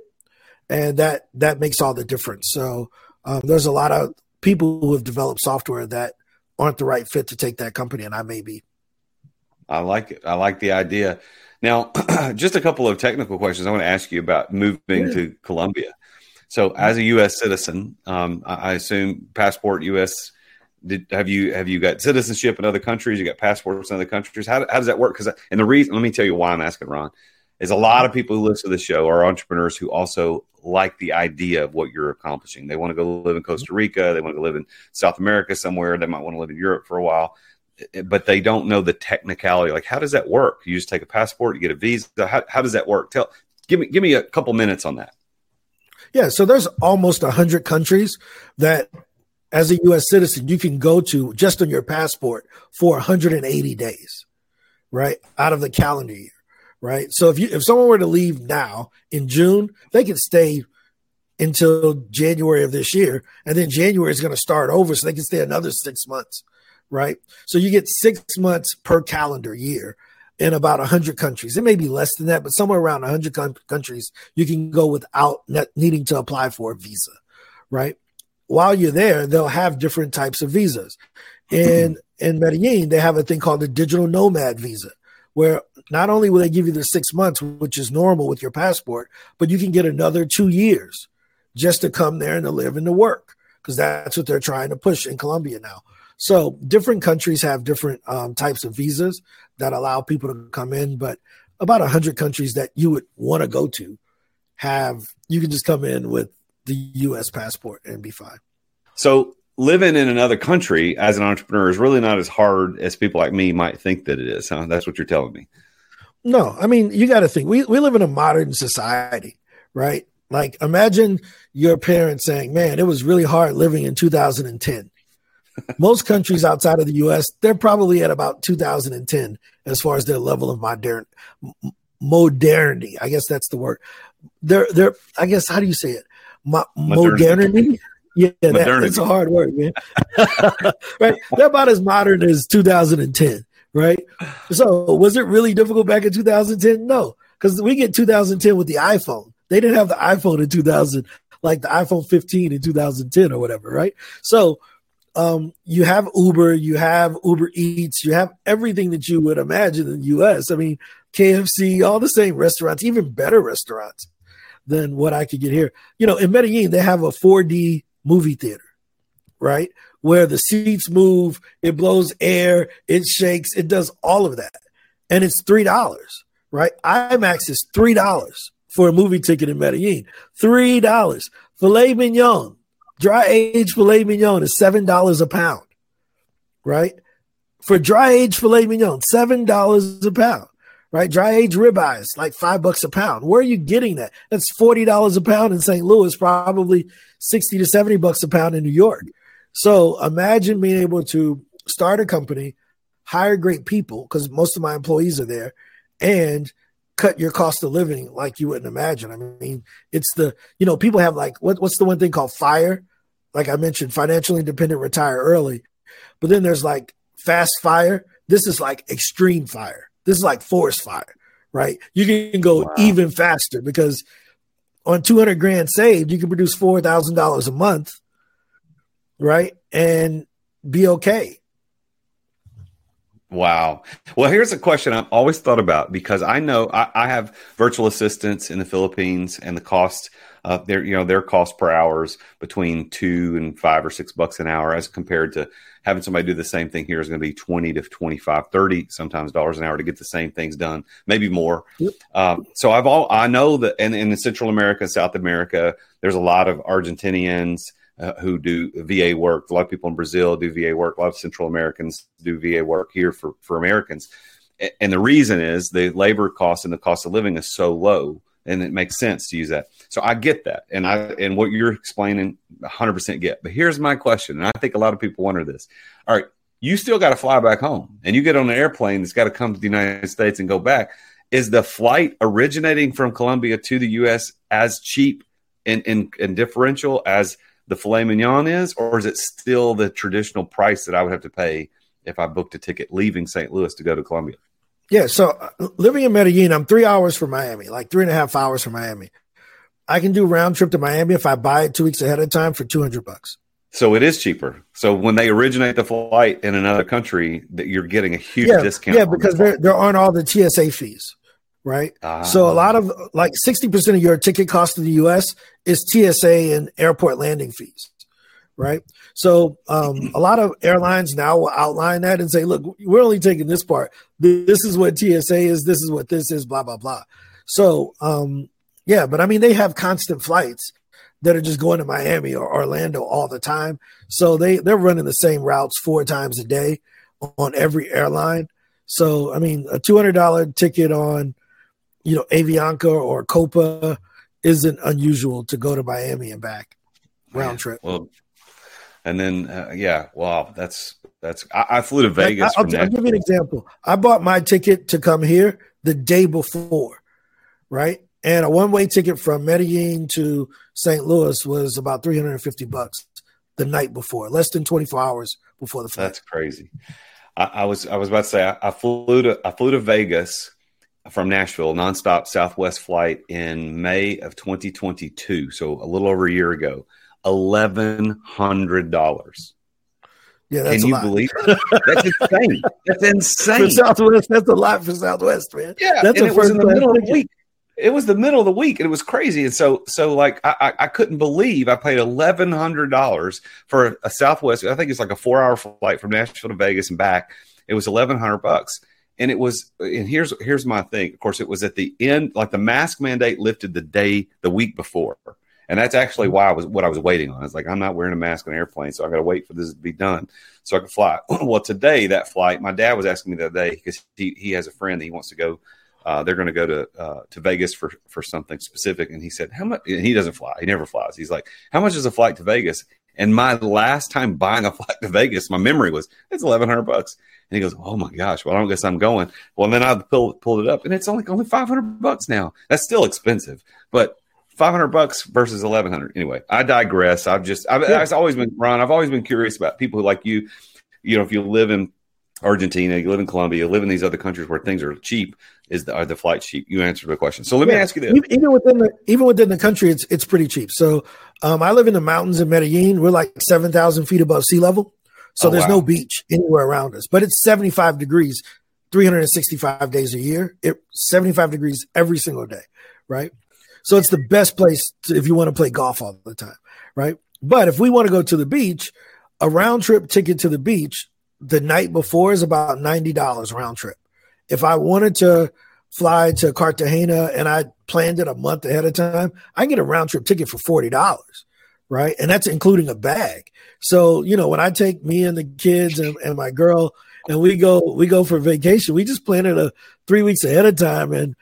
and that that makes all the difference. So um, there's a lot of people who have developed software that aren't the right fit to take that company, and I may be. I like it. I like the idea. Now, just a couple of technical questions I want to ask you about moving yeah. to Colombia. So, as a U.S. citizen, um, I assume passport U.S. Did, have you have you got citizenship in other countries? You got passports in other countries. How, how does that work? Because and the reason, let me tell you why I'm asking Ron is a lot of people who listen to the show are entrepreneurs who also like the idea of what you're accomplishing. They want to go live in Costa Rica. They want to live in South America somewhere. They might want to live in Europe for a while, eh, but they don't know the technicality. Like, how does that work? You just take a passport, you get a visa. How, how does that work? Tell, give me, give me a couple minutes on that. Yeah, so there's almost 100 countries that as a US citizen you can go to just on your passport for 180 days, right? Out of the calendar year, right? So if you if someone were to leave now in June, they can stay until January of this year and then January is going to start over so they can stay another 6 months, right? So you get 6 months per calendar year in about 100 countries. It may be less than that, but somewhere around 100 con- countries, you can go without needing to apply for a visa, right? While you're there, they'll have different types of visas. In in Medellin, they have a thing called the digital nomad visa, where not only will they give you the six months, which is normal with your passport, but you can get another two years just to come there and to live and to work, because that's what they're trying to push in Colombia now. So different countries have different um, types of visas that allow people to come in, but about 100 countries that you would want to go to have you can just come in with the US passport and be fine. So living in another country as an entrepreneur is really not as hard as people like me might think that it is, huh? That's what you're telling me. No, I mean, you got to think we, we live in a modern society, right? Like imagine your parents saying, man, it was really hard living in 2010 most countries outside of the US, they're probably at about 2010 as far as their level of modern modernity. I guess that's the word. They're they're I guess how do you say it? Mo- modernity. Yeah, that, that's a hard word, man. right? They're about as modern as 2010, right? So, was it really difficult back in 2010? No, because we get 2010 with the iPhone. They didn't have the iPhone in 2000, like the iPhone 15 in 2010 or whatever, right? So, um, you have Uber, you have Uber Eats, you have everything that you would imagine in the US. I mean, KFC, all the same restaurants, even better restaurants than what I could get here. You know, in Medellin, they have a 4D movie theater, right? Where the seats move, it blows air, it shakes, it does all of that. And it's $3, right? IMAX is $3 for a movie ticket in Medellin. $3. Filet mignon, Dry aged filet mignon is seven dollars a pound, right? For dry aged filet mignon, seven dollars a pound, right? Dry aged ribeyes, like five bucks a pound. Where are you getting that? That's forty dollars a pound in St. Louis, probably sixty to seventy bucks a pound in New York. So imagine being able to start a company, hire great people because most of my employees are there, and cut your cost of living like you wouldn't imagine. I mean, it's the you know people have like what, what's the one thing called fire, like I mentioned, financially independent, retire early, but then there's like fast fire. This is like extreme fire this is like forest fire, right? You can go wow. even faster because on 200 grand saved, you can produce $4,000 a month, right? And be okay. Wow. Well, here's a question I've always thought about because I know I, I have virtual assistants in the Philippines and the cost uh, their you know their cost per hour is between two and five or six bucks an hour as compared to having somebody do the same thing here is going to be 20 to 25 30 sometimes dollars an hour to get the same things done maybe more. Yep. um, so i've all i know that and in central america south america there's a lot of argentinians uh, who do va work. A lot of people in brazil do va work. A lot of central americans do va work here for for americans. And the reason is the labor cost and the cost of living is so low and it makes sense to use that. So I get that, and I and what you're explaining, 100 percent get. But here's my question, and I think a lot of people wonder this. All right, you still got to fly back home, and you get on an airplane that's got to come to the United States and go back. Is the flight originating from Colombia to the U.S. as cheap and, and, differential as the filet mignon is, or is it still the traditional price that I would have to pay if I booked a ticket leaving St. Louis to go to Colombia? Yeah, so uh, living in Medellin, I'm three hours from Miami, like three and a half hours from Miami. I can do round trip to Miami if I buy it two weeks ahead of time for two hundred bucks. So it is cheaper. So when they originate the flight in another country, that you're getting a huge yeah, discount. Yeah, because the there there aren't all the TSA fees, right? Ah. So a lot of like sixty percent of your ticket cost to the U.S. is TSA and airport landing fees right? So um, a lot of airlines now will outline that and say, look, we're only taking this part. This is what TSA is. This is what this is. Blah blah blah. So um, yeah, but I mean they have constant flights that are just going to Miami or Orlando all the time. So they they're running the same routes four times a day on every airline. So I mean a two hundred dollar ticket on you know Avianca or Copa isn't unusual to go to Miami and back round trip. Well, and then uh, yeah, wow, that's that's. I, I flew to Vegas. I, will give you an example. I bought my ticket to come here the day before, right? And a one way ticket from Medellin to St. Louis was about three hundred and fifty bucks the night before, less than twenty four hours before the flight. That's crazy. I, I, was I was about to say I, I flew to I flew to Vegas from Nashville, nonstop Southwest flight in May of 2022, so a little over a year ago eleven hundred dollars. Yeah, that's Can you believe? That's insane. That's insane. For Southwest, that's a lot for Southwest, man. Yeah, that's and it was in the middle of the week. It was the middle of the week, and it was crazy. And so, so like, I, I couldn't believe I paid eleven hundred dollars for a Southwest. I think it's like a four-hour flight from Nashville to Vegas and back. It was eleven hundred bucks, and it was. And here's here's my thing. Of course, it was at the end, like the mask mandate lifted the day the week before. And that's actually why I was what I was waiting on. It's like I'm not wearing a mask on an airplane, so I got to wait for this to be done so I can fly. well, today that flight, my dad was asking me other day because he he has a friend that he wants to go. Uh, they're going to go to uh, to Vegas for for something specific, and he said, "How much?" And he doesn't fly; he never flies. He's like, "How much is a flight to Vegas?" And my last time buying a flight to Vegas, my memory was it's eleven hundred bucks. And he goes, "Oh my gosh! Well, I don't guess I'm going." Well, then I pulled pulled it up, and it's only only five hundred bucks now. That's still expensive, but 500 bucks versus 1100 anyway i digress. I've just I've, yeah. I've, always been ron i've always been curious about people who, like you. You know if you live in argentina you live in colombia you live in these other countries where things are cheap is the, are the flights cheap? You answered the question. So let yeah. me ask you this. Even within the even within the country it's it's pretty cheap. So um, i live in the mountains in medellin. We're like 7000 feet above sea level. So oh, there's wow. no beach anywhere around us but it's 75 degrees 365 days a year. It 75 degrees every single day right so it's the best place to, if you want to play golf all the time, right? But if we want to go to the beach, a round trip ticket to the beach the night before is about $90 round trip. If I wanted to fly to Cartagena and I planned it a month ahead of time, I get a round trip ticket for $40, right? And that's including a bag. So, you know, when I take me and the kids and, and my girl and we go we go for vacation. We just plan it a three weeks ahead of time, and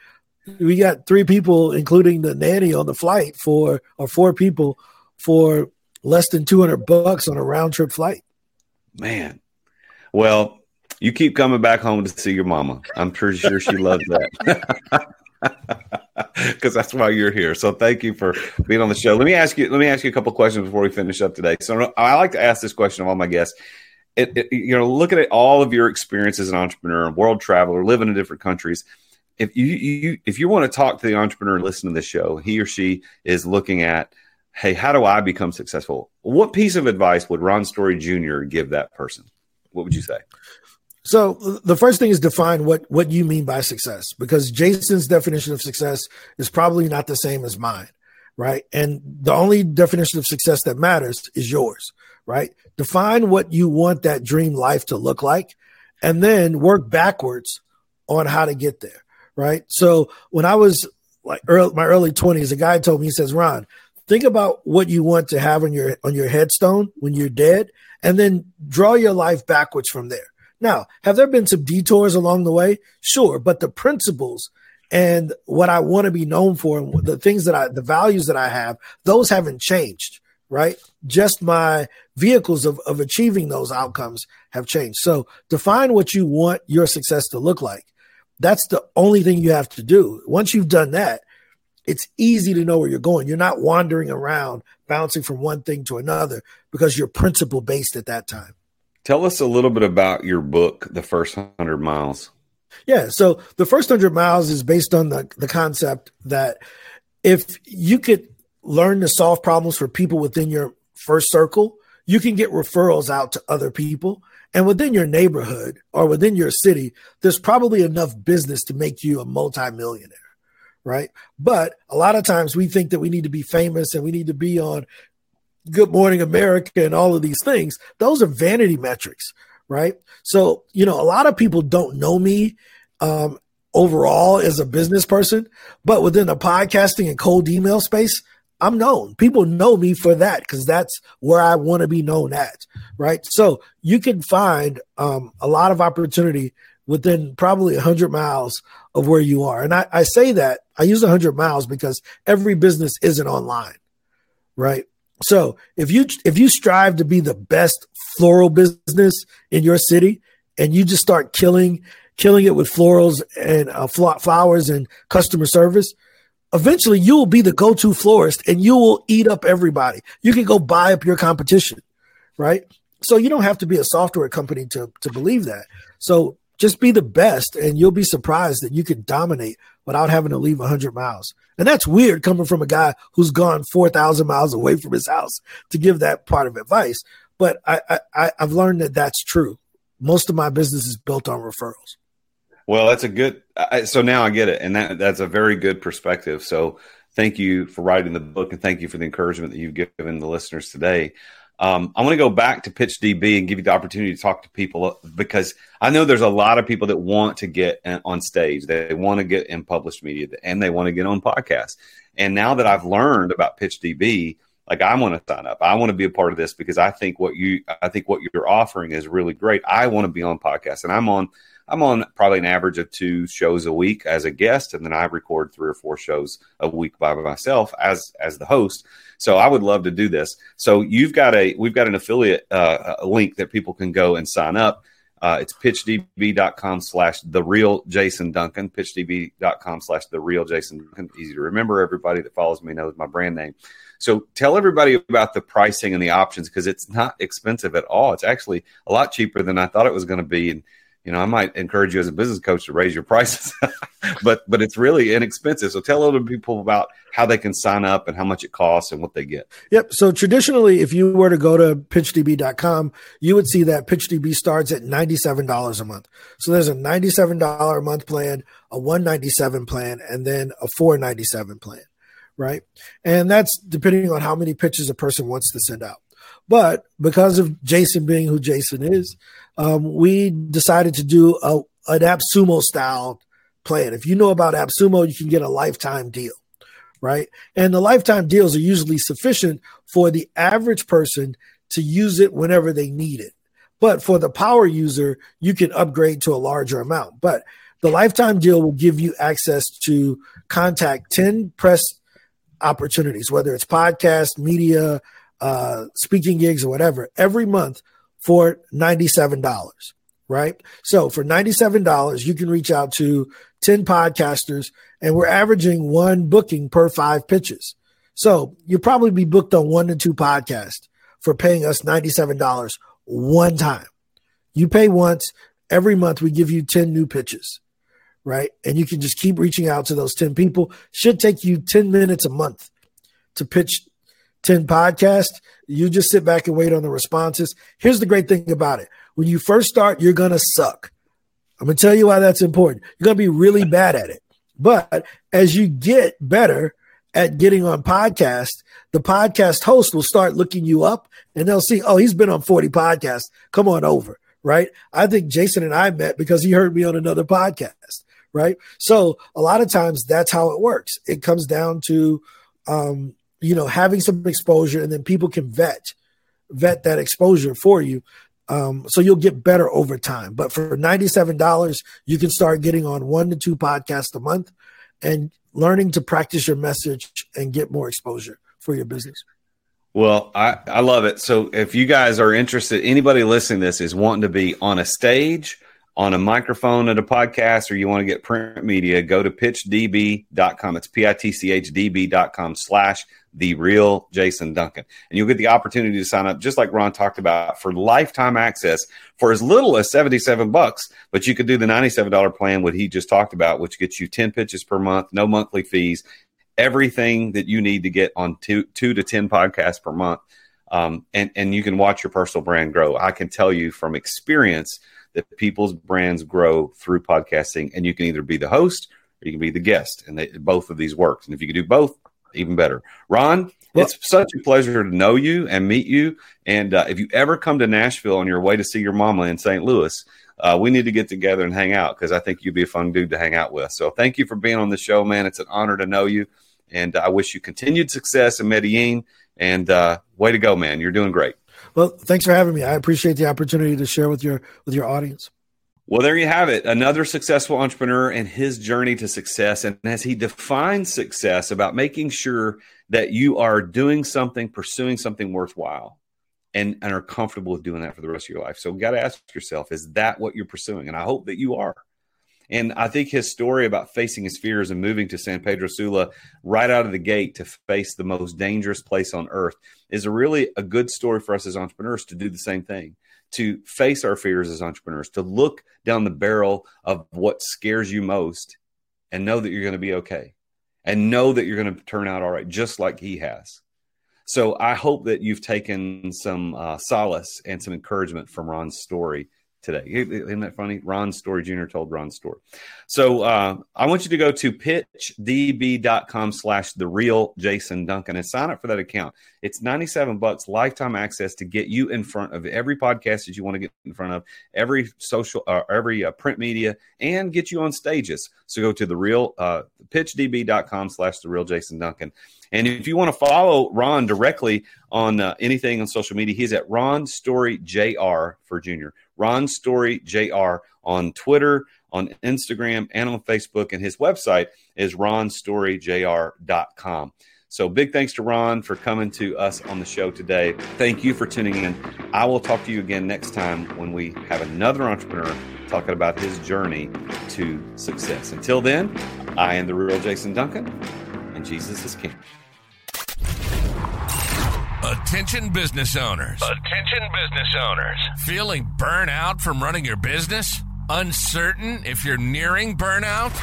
we got three people, including the nanny, on the flight for or four people for less than two hundred bucks on a round trip flight. Man, well, you keep coming back home to see your mama. I'm pretty sure she loves that. because that's why you're here. So thank you for being on the show. Let me ask you. Let me ask you a couple questions before we finish up today. So I like to ask this question of all my guests. It, it, you know, looking at all of your experience as an entrepreneur, world traveler, living in different countries. If you, you if you want to talk to the entrepreneur, listen to the show. He or she is looking at, hey, how do I become successful? What piece of advice would Ron Story Jr. give that person? What would you say? So the first thing is define what what you mean by success because Jason's definition of success is probably not the same as mine, right? And the only definition of success that matters is yours, right? Define what you want that dream life to look like and then work backwards on how to get there, right? So when I was like early, my early 20s, a guy told me he says, "Ron, think about what you want to have on your on your headstone when you're dead and then draw your life backwards from there." Now, have there been some detours along the way? Sure, but the principles and what I want to be known for and the things that I the values that I have, those haven't changed, right? Just my vehicles of, of achieving those outcomes have changed. So define what you want your success to look like. That's the only thing you have to do. Once you've done that, it's easy to know where you're going. You're not wandering around bouncing from one thing to another because you're principle based at that time. Tell us a little bit about your book, The First Hundred Miles. Yeah, so the first hundred miles is based on the, the concept that if you could learn to solve problems for people within your first circle, you can get referrals out to other people. And within your neighborhood or within your city, there's probably enough business to make you a multimillionaire, right? But a lot of times we think that we need to be famous and we need to be on Good Morning America and all of these things, those are vanity metrics, right? So, you know, a lot of people don't know me um, overall as a business person, but within the podcasting and cold email space, I'm known. People know me for that because that's where I want to be known at, right? So you can find um, a lot of opportunity within probably 100 miles of where you are. And I, I say that I use 100 miles because every business isn't online, right? So if you if you strive to be the best floral business in your city, and you just start killing killing it with florals and uh, flowers and customer service, eventually you will be the go-to florist, and you will eat up everybody. You can go buy up your competition, right? So you don't have to be a software company to to believe that. So just be the best, and you'll be surprised that you can dominate without having to leave 100 miles. And that's weird coming from a guy who's gone 4,000 miles away from his house to give that part of advice. But I, I, I've learned that that's true. Most of my business is built on referrals. Well, that's a good. I, so now I get it, and that that's a very good perspective. So thank you for writing the book, and thank you for the encouragement that you've given the listeners today. Um, I want to go back to PitchDB and give you the opportunity to talk to people because I know there's a lot of people that want to get on stage. They want to get in published media and they want to get on podcasts. And now that I've learned about PitchDB, like I want to sign up. I want to be a part of this because I think what you I think what you're offering is really great. I want to be on podcasts and I'm on I'm on probably an average of two shows a week as a guest, and then I record three or four shows a week by myself as as the host. So I would love to do this. So you've got a we've got an affiliate uh, link that people can go and sign up. Uh, it's pitchdb.com slash the real Jason Duncan, pitchdb.com slash the real Jason Duncan. Easy to remember. Everybody that follows me knows my brand name. So tell everybody about the pricing and the options because it's not expensive at all. It's actually a lot cheaper than I thought it was going to be. And you know, I might encourage you as a business coach to raise your prices, but but it's really inexpensive. So tell other people about how they can sign up and how much it costs and what they get. Yep. So traditionally, if you were to go to pitchdb.com, you would see that PitchDB starts at $97 a month. So there's a $97 a month plan, a 197 plan, and then a 497 plan, right? And that's depending on how many pitches a person wants to send out. But because of Jason being who Jason is, um, we decided to do a, an AppSumo style plan. If you know about AppSumo, you can get a lifetime deal, right? And the lifetime deals are usually sufficient for the average person to use it whenever they need it. But for the power user, you can upgrade to a larger amount. But the lifetime deal will give you access to contact 10 press opportunities, whether it's podcast, media, uh, speaking gigs, or whatever, every month for $97, right? So for $97, you can reach out to 10 podcasters, and we're averaging one booking per five pitches. So you'll probably be booked on one to two podcasts for paying us $97 one time. You pay once, every month we give you 10 new pitches, right? And you can just keep reaching out to those 10 people. Should take you 10 minutes a month to pitch 10 podcasts. You just sit back and wait on the responses. Here's the great thing about it when you first start, you're going to suck. I'm going to tell you why that's important. You're going to be really bad at it. But as you get better at getting on podcast, the podcast host will start looking you up and they'll see, oh, he's been on 40 podcasts. Come on over. Right. I think Jason and I met because he heard me on another podcast. Right. So a lot of times that's how it works. It comes down to, um, you know, having some exposure and then people can vet, vet that exposure for you. Um, so you'll get better over time. But for $97, you can start getting on one to two podcasts a month and learning to practice your message and get more exposure for your business. Well, I, I love it. So if you guys are interested, anybody listening this is wanting to be on a stage, on a microphone at a podcast, or you want to get print media, go to pitchdb.com. It's P-I-T-C-H D-B.com slash the real Jason Duncan. And you'll get the opportunity to sign up, just like Ron talked about, for lifetime access for as little as 77 bucks. But you could do the $97 plan, what he just talked about, which gets you 10 pitches per month, no monthly fees, everything that you need to get on two, two to 10 podcasts per month. Um, and, and you can watch your personal brand grow. I can tell you from experience that people's brands grow through podcasting, and you can either be the host or you can be the guest, and they, both of these works. And if you can do both, even better. Ron, well, it's such a pleasure to know you and meet you. And uh, if you ever come to Nashville on your way to see your mama in St. Louis, uh, we need to get together and hang out because I think you'd be a fun dude to hang out with. So thank you for being on the show, man. It's an honor to know you. And I wish you continued success in Medellin. And uh, way to go, man. You're doing great. Well, thanks for having me. I appreciate the opportunity to share with your with your audience. Well, there you have it. Another successful entrepreneur and his journey to success. And as he defines success about making sure that you are doing something, pursuing something worthwhile, and, and are comfortable with doing that for the rest of your life. So, got to ask yourself, is that what you're pursuing? And I hope that you are. And I think his story about facing his fears and moving to San Pedro Sula right out of the gate to face the most dangerous place on earth is a really a good story for us as entrepreneurs to do the same thing to face our fears as entrepreneurs, to look down the barrel of what scares you most and know that you're going to be okay and know that you're going to turn out all right, just like he has. So I hope that you've taken some uh, solace and some encouragement from Ron's story today. Isn't that funny? Ron Story Jr. told Ron Story. So uh, I want you to go to pitchdb.com slash the real Jason Duncan and sign up for that account. It's 97 bucks lifetime access to get you in front of every podcast that you want to get in front of, every social, uh, every uh, print media, and get you on stages. So go to the real uh, pitchdb.com slash the real Jason Duncan. And if you want to follow Ron directly on uh, anything on social media, he's at Ron Story Jr. for Junior. Ron Story Jr. on Twitter, on Instagram, and on Facebook. And his website is ronstoryjr.com. So big thanks to Ron for coming to us on the show today. Thank you for tuning in. I will talk to you again next time when we have another entrepreneur talking about his journey to success. Until then, I am the real Jason Duncan, and Jesus is King. Attention business owners. Attention business owners. Feeling burnout from running your business? Uncertain if you're nearing burnout?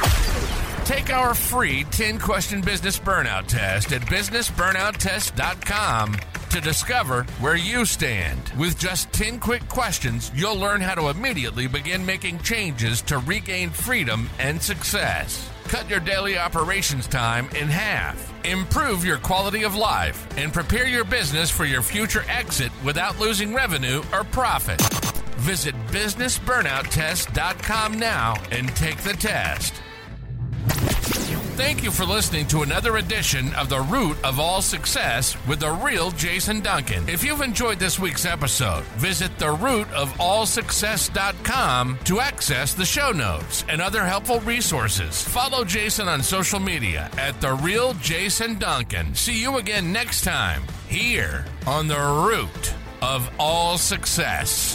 Take our free 10 question business burnout test at businessburnouttest.com to discover where you stand. With just 10 quick questions, you'll learn how to immediately begin making changes to regain freedom and success. Cut your daily operations time in half. Improve your quality of life and prepare your business for your future exit without losing revenue or profit. Visit businessburnouttest.com now and take the test. Thank you for listening to another edition of The Root of All Success with the real Jason Duncan. If you've enjoyed this week's episode, visit therootofallsuccess.com to access the show notes and other helpful resources. Follow Jason on social media at The Real Jason Duncan. See you again next time here on The Root of All Success.